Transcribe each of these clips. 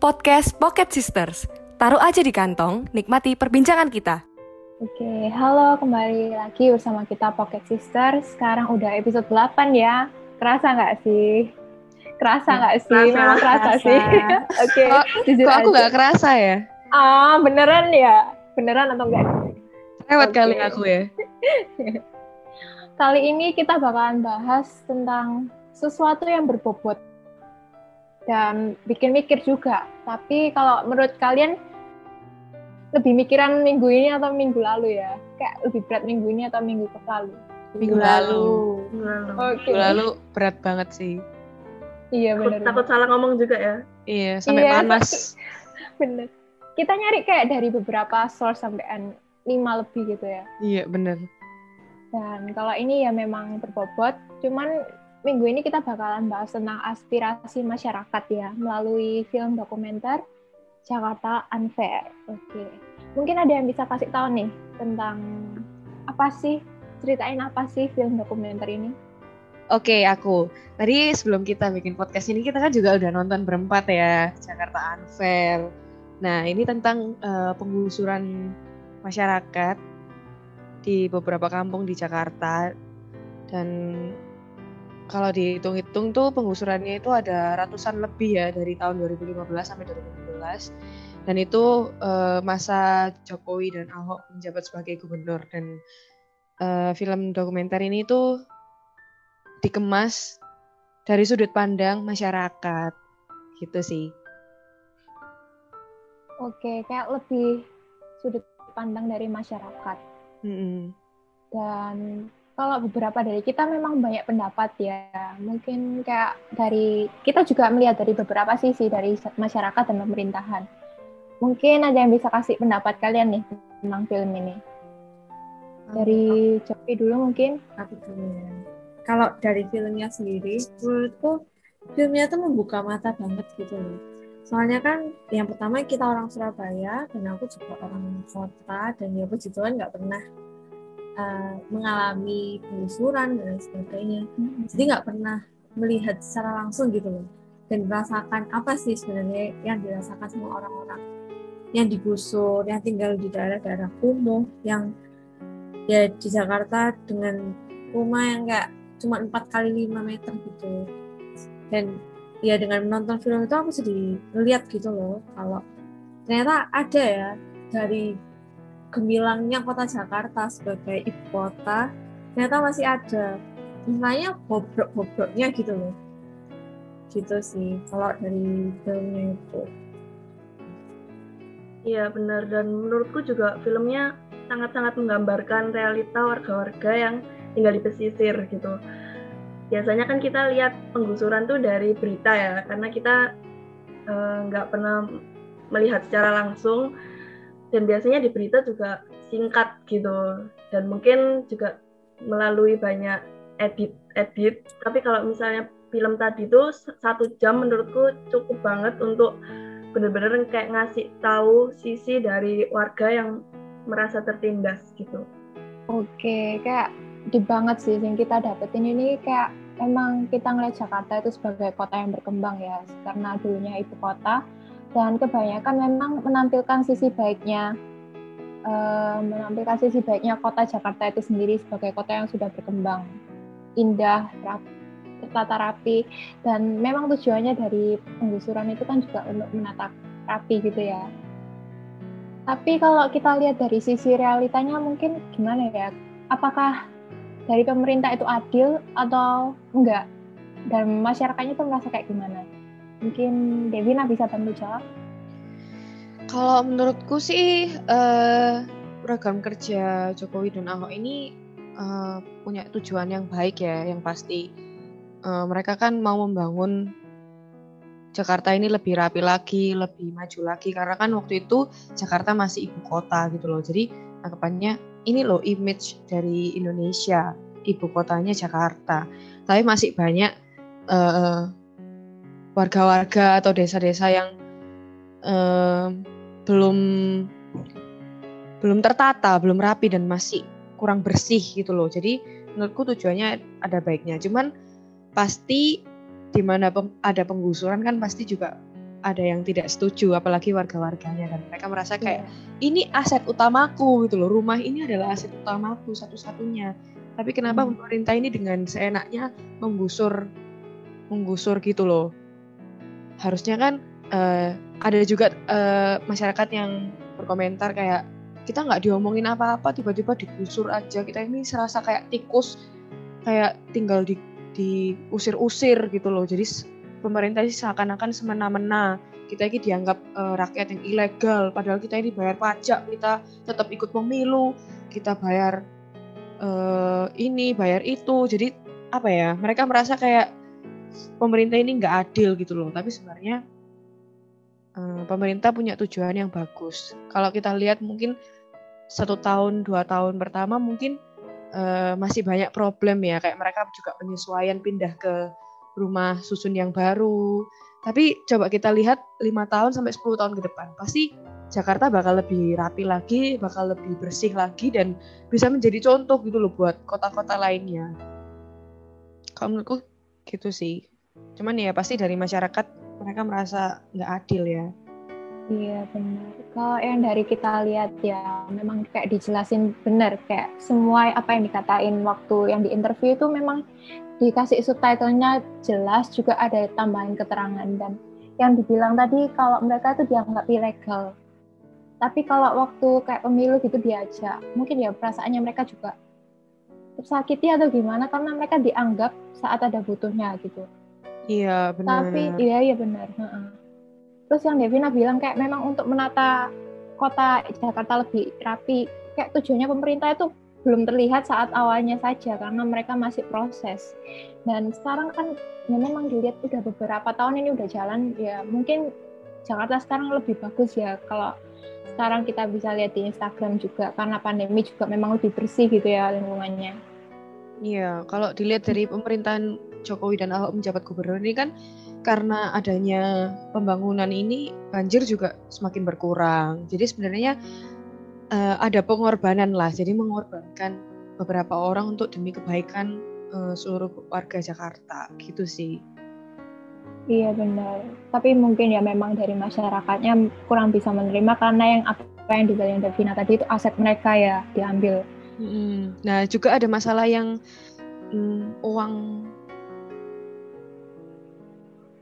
podcast Pocket Sisters. Taruh aja di kantong, nikmati perbincangan kita. Oke, halo kembali lagi bersama kita Pocket Sisters. Sekarang udah episode 8 ya. Kerasa nggak sih? Kerasa nggak sih? Kerasa, Memang kerasa, kerasa. sih. Oke, Kok, jujur kok aku nggak kerasa ya? Ah, beneran ya? Beneran atau enggak? Lewat Oke. kali aku ya. Kali ini kita bakalan bahas tentang sesuatu yang berbobot dan bikin mikir juga. Tapi kalau menurut kalian lebih mikiran minggu ini atau minggu lalu ya? Kayak lebih berat minggu ini atau minggu lalu? Minggu lalu. Lalu. Oke. Minggu lalu berat banget sih. Iya Takut, bener. takut salah ngomong juga ya. Iya, sampai Iya, panas. Bener. Kita nyari kayak dari beberapa source sampai lima lebih gitu ya. Iya, bener. Dan kalau ini ya memang berbobot, cuman minggu ini kita bakalan bahas tentang aspirasi masyarakat ya melalui film dokumenter Jakarta Unfair. Oke, mungkin ada yang bisa kasih tahu nih tentang apa sih ceritain apa sih film dokumenter ini? Oke, aku. Tadi sebelum kita bikin podcast ini, kita kan juga udah nonton berempat ya, Jakarta Unfair. Nah, ini tentang eh, penggusuran masyarakat di beberapa kampung di Jakarta. Dan kalau dihitung-hitung tuh penggusurannya itu ada ratusan lebih ya dari tahun 2015 sampai 2017. Dan itu eh, masa Jokowi dan Ahok menjabat sebagai gubernur. Dan eh, film dokumenter ini tuh dikemas dari sudut pandang masyarakat gitu sih. Oke, kayak lebih sudut pandang dari masyarakat. Mm-mm. Dan kalau beberapa dari kita memang banyak pendapat ya. Mungkin kayak dari kita juga melihat dari beberapa sisi dari masyarakat dan pemerintahan. Mungkin ada yang bisa kasih pendapat kalian nih tentang film ini. Dari Jopi dulu mungkin. aku dulu ya. Kalau dari filmnya sendiri, menurutku filmnya tuh membuka mata banget gitu loh. Soalnya kan yang pertama kita orang Surabaya dan aku juga orang kota dan ya puji Tuhan nggak pernah uh, mengalami penggusuran dan lain sebagainya. Jadi nggak pernah melihat secara langsung gitu loh. Dan merasakan apa sih sebenarnya yang dirasakan sama orang-orang? Yang digusur, yang tinggal di daerah-daerah kumuh, yang ya di Jakarta dengan rumah yang kayak cuma 4 kali 5 meter gitu. Dan ya dengan menonton film itu aku jadi ngeliat gitu loh kalau ternyata ada ya dari gemilangnya kota Jakarta sebagai ibu kota ternyata masih ada. Misalnya bobrok-bobroknya gitu loh. Gitu sih kalau dari filmnya itu. Iya benar. Dan menurutku juga filmnya sangat-sangat menggambarkan realita warga-warga yang tinggal di pesisir gitu. Biasanya kan kita lihat penggusuran tuh dari berita ya, karena kita eh, nggak pernah melihat secara langsung dan biasanya di berita juga singkat gitu dan mungkin juga melalui banyak edit-edit. Tapi kalau misalnya film tadi tuh satu jam menurutku cukup banget untuk bener-bener kayak ngasih tahu sisi dari warga yang merasa tertindas gitu. Oke, kayak di banget sih yang kita dapetin ini kayak emang kita ngeliat Jakarta itu sebagai kota yang berkembang ya karena dulunya ibu kota dan kebanyakan memang menampilkan sisi baiknya eh, menampilkan sisi baiknya kota Jakarta itu sendiri sebagai kota yang sudah berkembang indah rap, tertata rapi. Dan memang tujuannya dari penggusuran itu kan juga untuk menata rapi gitu ya. Tapi kalau kita lihat dari sisi realitanya mungkin gimana ya? Apakah dari pemerintah itu adil atau enggak? Dan masyarakatnya itu merasa kayak gimana mungkin Devina bisa bantu jawab Kalau menurutku sih eh, program kerja Jokowi dan Ahok ini eh, punya tujuan yang baik ya, yang pasti Eh, mereka kan mau membangun Jakarta ini lebih rapi lagi, lebih maju lagi karena kan waktu itu Jakarta masih ibu kota gitu loh. Jadi anggapannya ini loh image dari Indonesia, ibu kotanya Jakarta. Tapi masih banyak eh, warga-warga atau desa-desa yang eh, belum belum tertata, belum rapi dan masih kurang bersih gitu loh. Jadi menurutku tujuannya ada baiknya. Cuman pasti di mana ada penggusuran kan pasti juga ada yang tidak setuju apalagi warga-warganya kan mereka merasa kayak Iya. ini aset utamaku gitu loh rumah ini adalah aset utamaku satu-satunya tapi kenapa Hmm. pemerintah ini dengan seenaknya menggusur menggusur gitu loh harusnya kan eh, ada juga eh, masyarakat yang berkomentar kayak kita nggak diomongin apa-apa tiba-tiba digusur aja. Kita ini serasa kayak tikus kayak tinggal di diusir-usir gitu loh. Jadi pemerintah ini seakan-akan semena-mena. Kita ini dianggap eh, rakyat yang ilegal padahal kita ini bayar pajak kita tetap ikut pemilu kita bayar eh, ini bayar itu. Jadi apa ya mereka merasa kayak pemerintah ini nggak adil gitu loh. Tapi sebenarnya eh, pemerintah punya tujuan yang bagus. Kalau kita lihat mungkin satu tahun dua tahun pertama mungkin eh, masih banyak problem ya. Kayak mereka juga penyesuaian pindah ke rumah susun yang baru. Tapi coba kita lihat lima tahun sampai 10 tahun ke depan pasti Jakarta bakal lebih rapi lagi bakal lebih bersih lagi dan bisa menjadi contoh gitu loh buat kota-kota lainnya. Kalau menurutku gitu sih cuman ya pasti dari masyarakat mereka merasa nggak adil ya Iya benar. Kalau yang dari kita lihat ya memang kayak dijelasin benar kayak semua apa yang dikatain waktu yang di interview itu memang dikasih subtitlenya jelas juga ada tambahan keterangan dan yang dibilang tadi kalau mereka itu dianggap ilegal. Tapi kalau waktu kayak pemilu gitu diajak, mungkin ya perasaannya mereka juga tersakiti atau gimana karena mereka dianggap saat ada butuhnya gitu. iya benar Tapi iya iya benar. Terus yang Devina bilang kayak memang untuk menata kota Jakarta lebih rapi, kayak tujuannya pemerintah itu belum terlihat saat awalnya saja karena mereka masih proses. Dan sekarang kan ya memang dilihat udah beberapa tahun ini udah jalan ya mungkin Jakarta sekarang lebih bagus ya kalau sekarang kita bisa lihat di Instagram juga karena pandemi juga memang lebih bersih gitu ya lingkungannya. Iya, kalau dilihat dari pemerintahan Jokowi dan Ahok menjabat gubernur ini kan karena adanya pembangunan ini banjir juga semakin berkurang. Jadi sebenarnya eh, ada pengorbanan lah. Jadi mengorbankan beberapa orang untuk demi kebaikan eh, seluruh warga Jakarta gitu sih. Iya benar. Tapi mungkin ya memang dari masyarakatnya kurang bisa menerima karena yang apa yang dibilang Davina tadi itu aset mereka ya diambil. Mm-mm. Nah juga ada masalah yang mm, uang.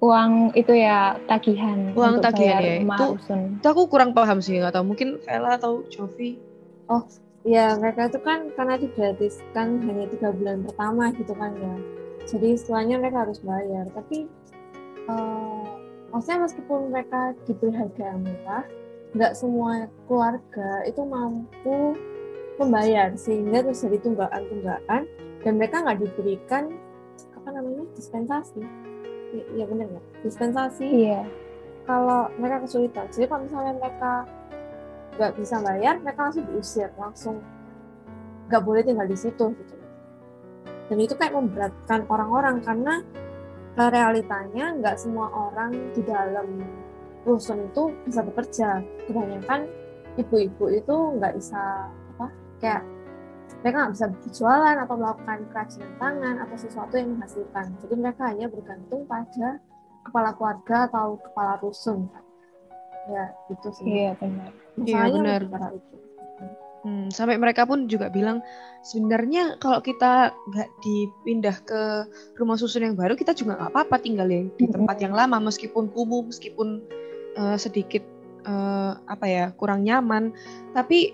Uang itu ya tagihan Uang untuk tagihan bayar ya, rumah itu- itu aku kurang paham sih nggak tahu. Mungkin Vela atau Jovi. ya mereka itu kan karena digratiskan hanya tiga bulan pertama gitu kan ya. Jadi setelahnya mereka harus bayar. Tapi eh, maksudnya meskipun mereka diberi harga murah nggak semua keluarga itu mampu membayar sehingga terjadi tunggakan-tunggakan dan mereka nggak diberikan apa namanya dispensasi I- iya benar nggak dispensasi Iya. kalau mereka kesulitan. Jadi kalau misalnya mereka nggak bisa bayar, mereka langsung diusir, langsung nggak boleh tinggal di situ gitu. Dan itu kayak memberatkan orang-orang karena eh, realitanya nggak semua orang di dalam rusun itu bisa bekerja. Kebanyakan ibu-ibu itu nggak bisa kayak mereka nggak bisa berjualan atau melakukan kerajinan tangan atau sesuatu yang menghasilkan. Jadi mereka hanya bergantung pada kepala keluarga atau kepala rusun ya itu sih Iya benar. masalahnya benar. itu Hmm, sampai mereka pun juga bilang sebenarnya kalau kita nggak dipindah ke rumah susun yang baru kita juga nggak apa-apa tinggal yang di tempat yang lama meskipun kumuh meskipun eh, sedikit eh, apa ya kurang nyaman tapi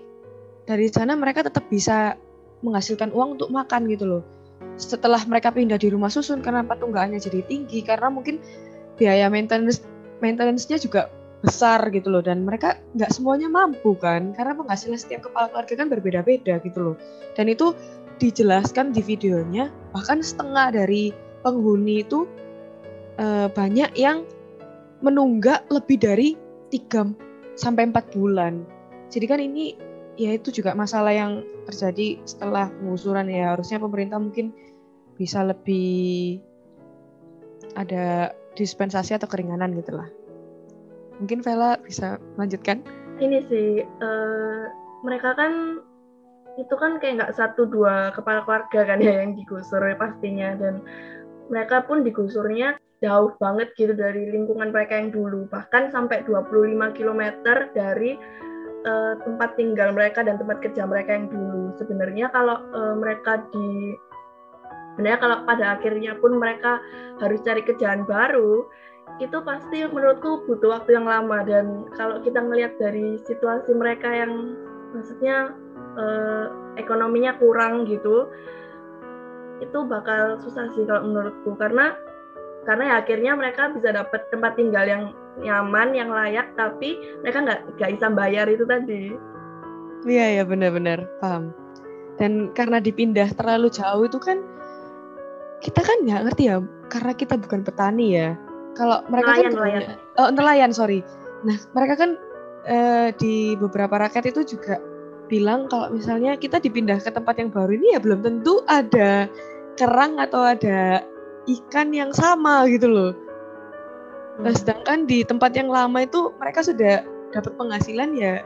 dari sana mereka tetap bisa menghasilkan uang untuk makan gitu loh. Setelah mereka pindah di rumah susun karena tunggakannya jadi tinggi karena mungkin biaya maintenance maintenance-nya juga besar gitu loh. Dan mereka nggak semuanya mampu kan karena penghasilan setiap kepala keluarga kan berbeda-beda gitu loh. Dan itu dijelaskan di videonya bahkan setengah dari penghuni itu eh, banyak yang menunggak lebih dari 3 sampai 4 bulan. Jadi kan ini ya itu juga masalah yang terjadi setelah penggusuran ya. Harusnya pemerintah mungkin bisa lebih ada dispensasi atau keringanan gitu lah. Mungkin Vela bisa lanjutkan ini sih eh, mereka kan itu kan kayak nggak satu dua kepala keluarga kan ya yang digusur ya pastinya. Dan mereka pun digusurnya jauh banget gitu dari lingkungan mereka yang dulu. Bahkan sampai 25 km dari uh, tempat tinggal mereka dan tempat kerja mereka yang dulu. Sebenarnya kalau uh, mereka di sebenarnya kalau pada akhirnya pun mereka harus cari kerjaan baru itu pasti menurutku butuh waktu yang lama. Dan kalau kita ngelihat dari situasi mereka yang maksudnya uh, ekonominya kurang gitu itu bakal susah sih kalau menurutku. Karena karena ya akhirnya mereka bisa dapat tempat tinggal yang nyaman yang layak tapi mereka nggak nggak bisa bayar itu tadi. Iya ya benar-benar paham. Dan karena dipindah terlalu jauh itu kan kita kan nggak ngerti ya karena kita bukan petani ya. Kalau mereka nelayan, kan nelayan. oh nelayan sorry. Nah mereka kan eh, di beberapa rakyat itu juga bilang kalau misalnya kita dipindah ke tempat yang baru ini ya belum tentu ada kerang atau ada ikan yang sama gitu loh. Nah, hmm. sedangkan di tempat yang lama itu mereka sudah dapat penghasilan ya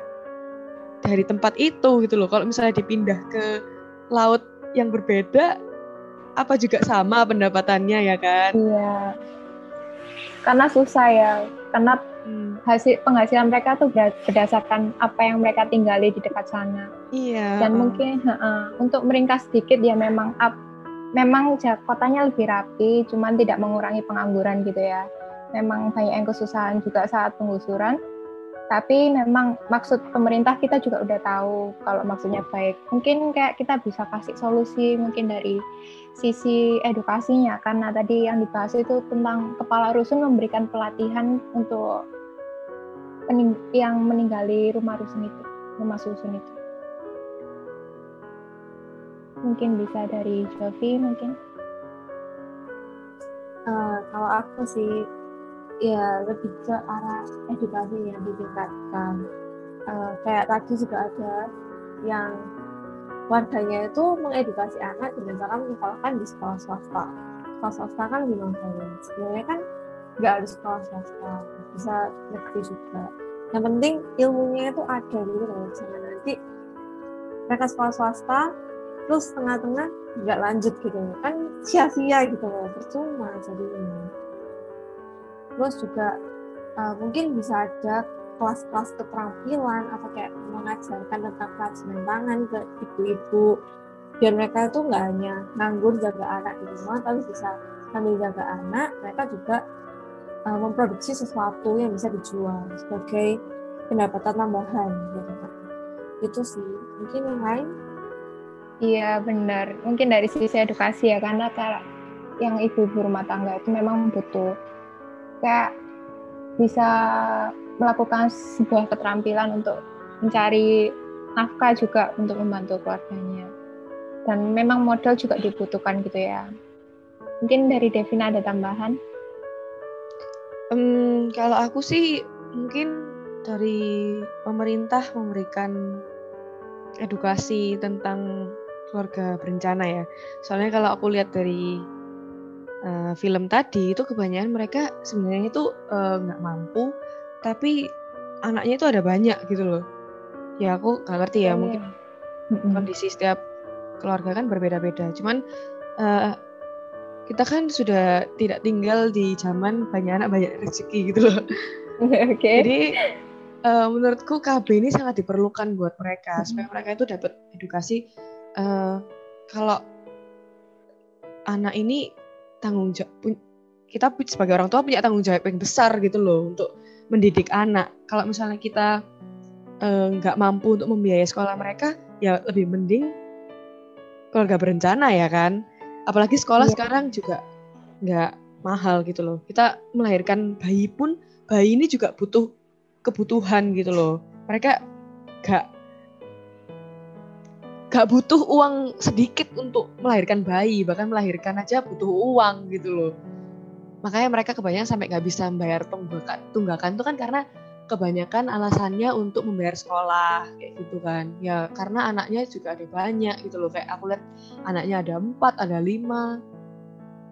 dari tempat itu gitu loh. Kalau misalnya dipindah ke laut yang berbeda, apa juga sama pendapatannya ya kan? Iya. Karena susah ya, karena hmm. hasil penghasilan mereka tuh berdasarkan apa yang mereka tinggali di dekat sana. Iya. Dan mungkin uh, uh, untuk meringkas sedikit ya memang up, memang kotanya lebih rapi, cuman tidak mengurangi pengangguran gitu ya. Memang banyak yang kesusahan juga saat penggusuran. Tapi memang maksud pemerintah kita juga udah tahu kalau maksudnya baik. Mungkin kayak kita bisa kasih solusi mungkin dari sisi edukasinya karena tadi yang dibahas itu tentang kepala rusun memberikan pelatihan untuk yang meninggali rumah rusun itu, rumah susun itu mungkin bisa dari Jovi mungkin. Uh, kalau aku sih ya lebih ke arah edukasi yang ditingkatkan uh, kayak tadi juga ada yang warganya itu mengedukasi anak dengan cara menyekolahkan di sekolah swasta. Sekolah swasta kan mahal sebenarnya kan nggak harus sekolah swasta bisa negeri juga. Yang penting ilmunya itu ada gitu loh. Jangan nanti mereka sekolah swasta terus tengah-tengah nggak lanjut gitu. Kan sia-sia gitu loh percuma jadi ini terus juga uh, mungkin bisa ada kelas-kelas keterampilan atau kayak mengajarkan tentang kerajinan tangan ke ibu-ibu biar mereka itu nggak hanya nganggur jaga anak di rumah tapi bisa sambil jaga anak mereka juga uh, memproduksi sesuatu yang bisa dijual sebagai pendapatan tambahan gitu itu sih mungkin yang lain Iya benar. Mungkin dari sisi edukasi ya karena cara yang ibu-ibu rumah tangga itu memang butuh kayak bisa melakukan sebuah keterampilan untuk mencari nafkah juga untuk membantu keluarganya. Dan memang modal juga dibutuhkan gitu ya. Mungkin dari Devina ada tambahan? Um, kalau aku sih mungkin dari pemerintah memberikan edukasi tentang keluarga berencana ya. Soalnya kalau aku lihat dari uh, film tadi itu kebanyakan mereka sebenarnya itu eh, nggak uh, mampu, tapi anaknya itu ada banyak gitu loh. Ya aku nggak ngerti ya, oh, mungkin iya. kondisi setiap keluarga kan berbeda-beda. Cuman uh, kita kan sudah tidak tinggal di zaman banyak anak banyak rezeki gitu loh. Oke. Okay. Jadi uh, menurutku KB ini sangat diperlukan buat mereka supaya mereka itu dapat edukasi uh, kalau anak ini tanggung jawab kita sebagai orang tua punya tanggung jawab yang besar gitu loh untuk mendidik anak. Kalau misalnya kita eh, nggak uh, mampu untuk membiayai sekolah mereka, ya lebih mending keluarga berencana ya kan. Apalagi sekolah ya. sekarang juga nggak mahal gitu loh. Kita melahirkan bayi pun bayi ini juga butuh kebutuhan gitu loh. Mereka nggak gak butuh uang sedikit untuk melahirkan bayi bahkan melahirkan aja butuh uang gitu loh. Makanya mereka kebanyakan sampai nggak bisa membayar tunggakan tunggakan itu kan karena kebanyakan alasannya untuk membayar sekolah kayak gitu kan. Ya karena anaknya juga ada banyak gitu loh. Kayak aku lihat anaknya ada empat ada lima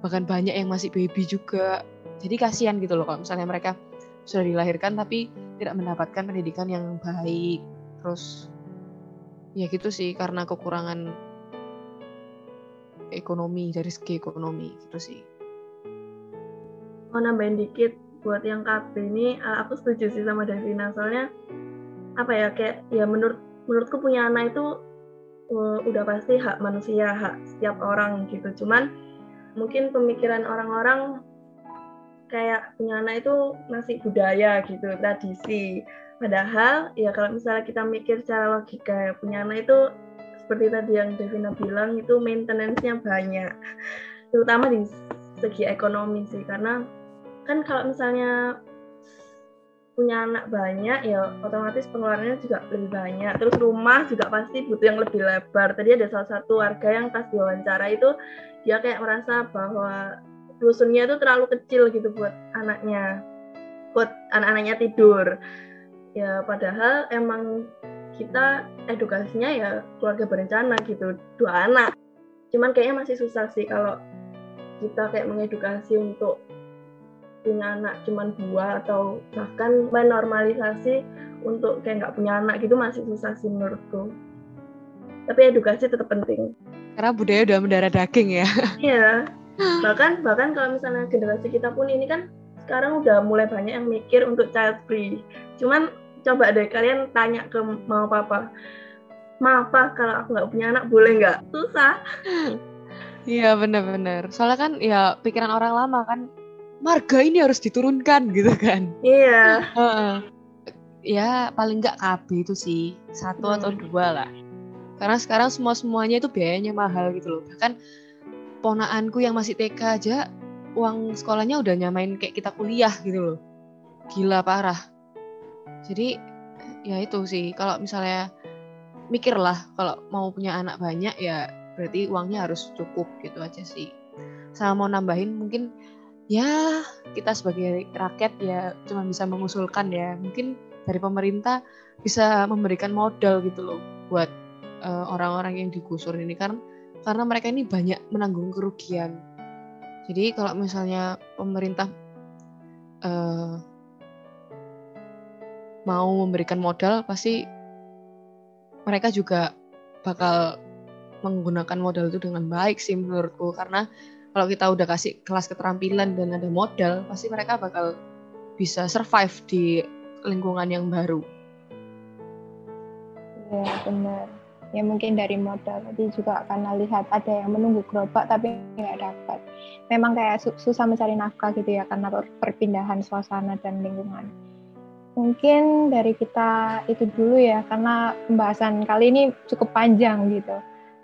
bahkan banyak yang masih baby juga. Jadi kasihan gitu loh kalau misalnya mereka sudah dilahirkan tapi tidak mendapatkan pendidikan yang baik. Terus ya gitu sih karena kekurangan ekonomi dari segi ekonomi gitu sih. Mau nambahin dikit buat yang KB ini uh, aku setuju sih sama Davina. Soalnya apa ya kayak ya menurut menurutku punya anak itu uh, udah pasti hak manusia hak setiap orang gitu. Cuman mungkin pemikiran orang-orang kayak punya anak itu masih budaya gitu tradisi padahal ya kalau misalnya kita mikir secara logika ya, punya anak itu seperti tadi yang Devina bilang itu maintenance-nya banyak. Terutama di segi ekonomi sih karena kan kalau misalnya punya anak banyak ya otomatis pengeluarannya juga lebih banyak. Terus rumah juga pasti butuh yang lebih lebar. Tadi ada salah satu warga yang pas diwawancara itu dia kayak merasa bahwa rusunnya itu terlalu kecil gitu buat anaknya buat anak-anaknya tidur ya padahal emang kita edukasinya ya keluarga berencana gitu dua anak. Cuman kayaknya masih susah sih kalau kita kayak mengedukasi untuk punya anak cuma dua atau bahkan menormalisasi untuk kayak nggak punya anak gitu masih susah sih menurutku. Tapi edukasi tetap penting. Karena budaya udah mendarah daging ya. Iya. Bahkan bahkan kalau misalnya generasi kita pun ini kan sekarang udah mulai banyak yang mikir untuk child free cuman coba deh kalian tanya ke mau papa maaf pak kalau aku nggak punya anak boleh nggak susah Iya benar-benar. Soalnya kan ya pikiran orang lama kan marga ini harus diturunkan gitu kan. Iya. Ya paling nggak KB itu sih satu Hmm. atau dua lah. Karena sekarang semua semuanya itu biayanya mahal gitu loh. Bahkan ponaanku yang masih TK aja uang sekolahnya udah nyamain kayak kita kuliah gitu loh. Gila parah. Jadi ya itu sih kalau misalnya mikirlah kalau mau punya anak banyak ya berarti uangnya harus cukup gitu aja sih. Sama mau nambahin mungkin ya kita sebagai rakyat ya cuma bisa mengusulkan ya mungkin dari pemerintah bisa memberikan modal gitu loh buat eh, orang-orang yang digusur ini kan karena mereka ini banyak menanggung kerugian jadi kalau misalnya pemerintah eh, mau memberikan modal pasti mereka juga bakal menggunakan modal itu dengan baik sih menurutku karena kalau kita udah kasih kelas keterampilan dan ada modal pasti mereka bakal bisa survive di lingkungan yang baru. Ya benar. Ya mungkin dari modal tadi juga karena lihat ada yang menunggu gerobak tapi nggak dapat. Memang kayak su- susah mencari nafkah gitu ya karena per- perpindahan suasana dan lingkungan. Mungkin dari kita itu dulu ya karena pembahasan kali ini cukup panjang gitu.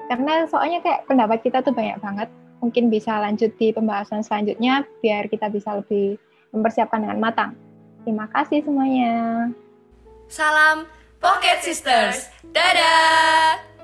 Karena soalnya kayak pendapat kita tuh banyak banget. Mungkin bisa lanjut di pembahasan selanjutnya biar kita bisa lebih mempersiapkan dengan matang. Terima kasih semuanya. Salam Pocket Sisters. Dadah!